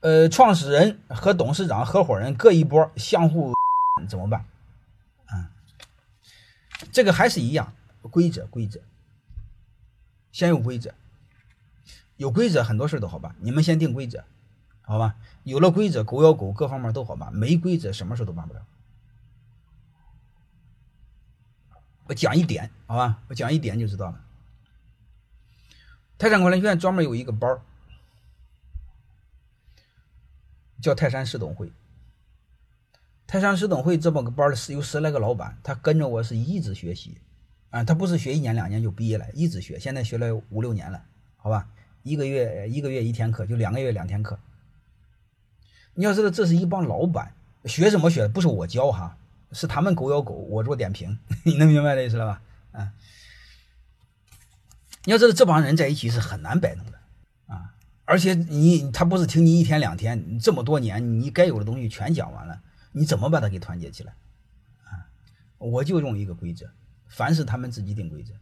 呃，创始人和董事长合伙人各一波，相互怎么办？啊，这个还是一样，规则规则，先有规则，有规则很多事都好办。你们先定规则，好吧？有了规则，狗咬狗，各方面都好办。没规则，什么事都办不了。我讲一点，好吧？我讲一点就知道了。泰山管理学院专门有一个班儿叫泰山市董会。泰山市董会这么个班是有十来个老板，他跟着我是一直学习，啊，他不是学一年两年就毕业了，一直学，现在学了五六年了，好吧？一个月一个月一天课，就两个月两天课。你要知道，这是一帮老板学什么学？不是我教哈。是他们狗咬狗，我做点评，你能明白这意思了吧？啊，你要知道这帮人在一起是很难摆弄的！而且你他不是听你一天两天，这么多年你该有的东西全讲完了，你怎么把它给团结起来？啊，我就用一个规则，凡是他们自己定规则，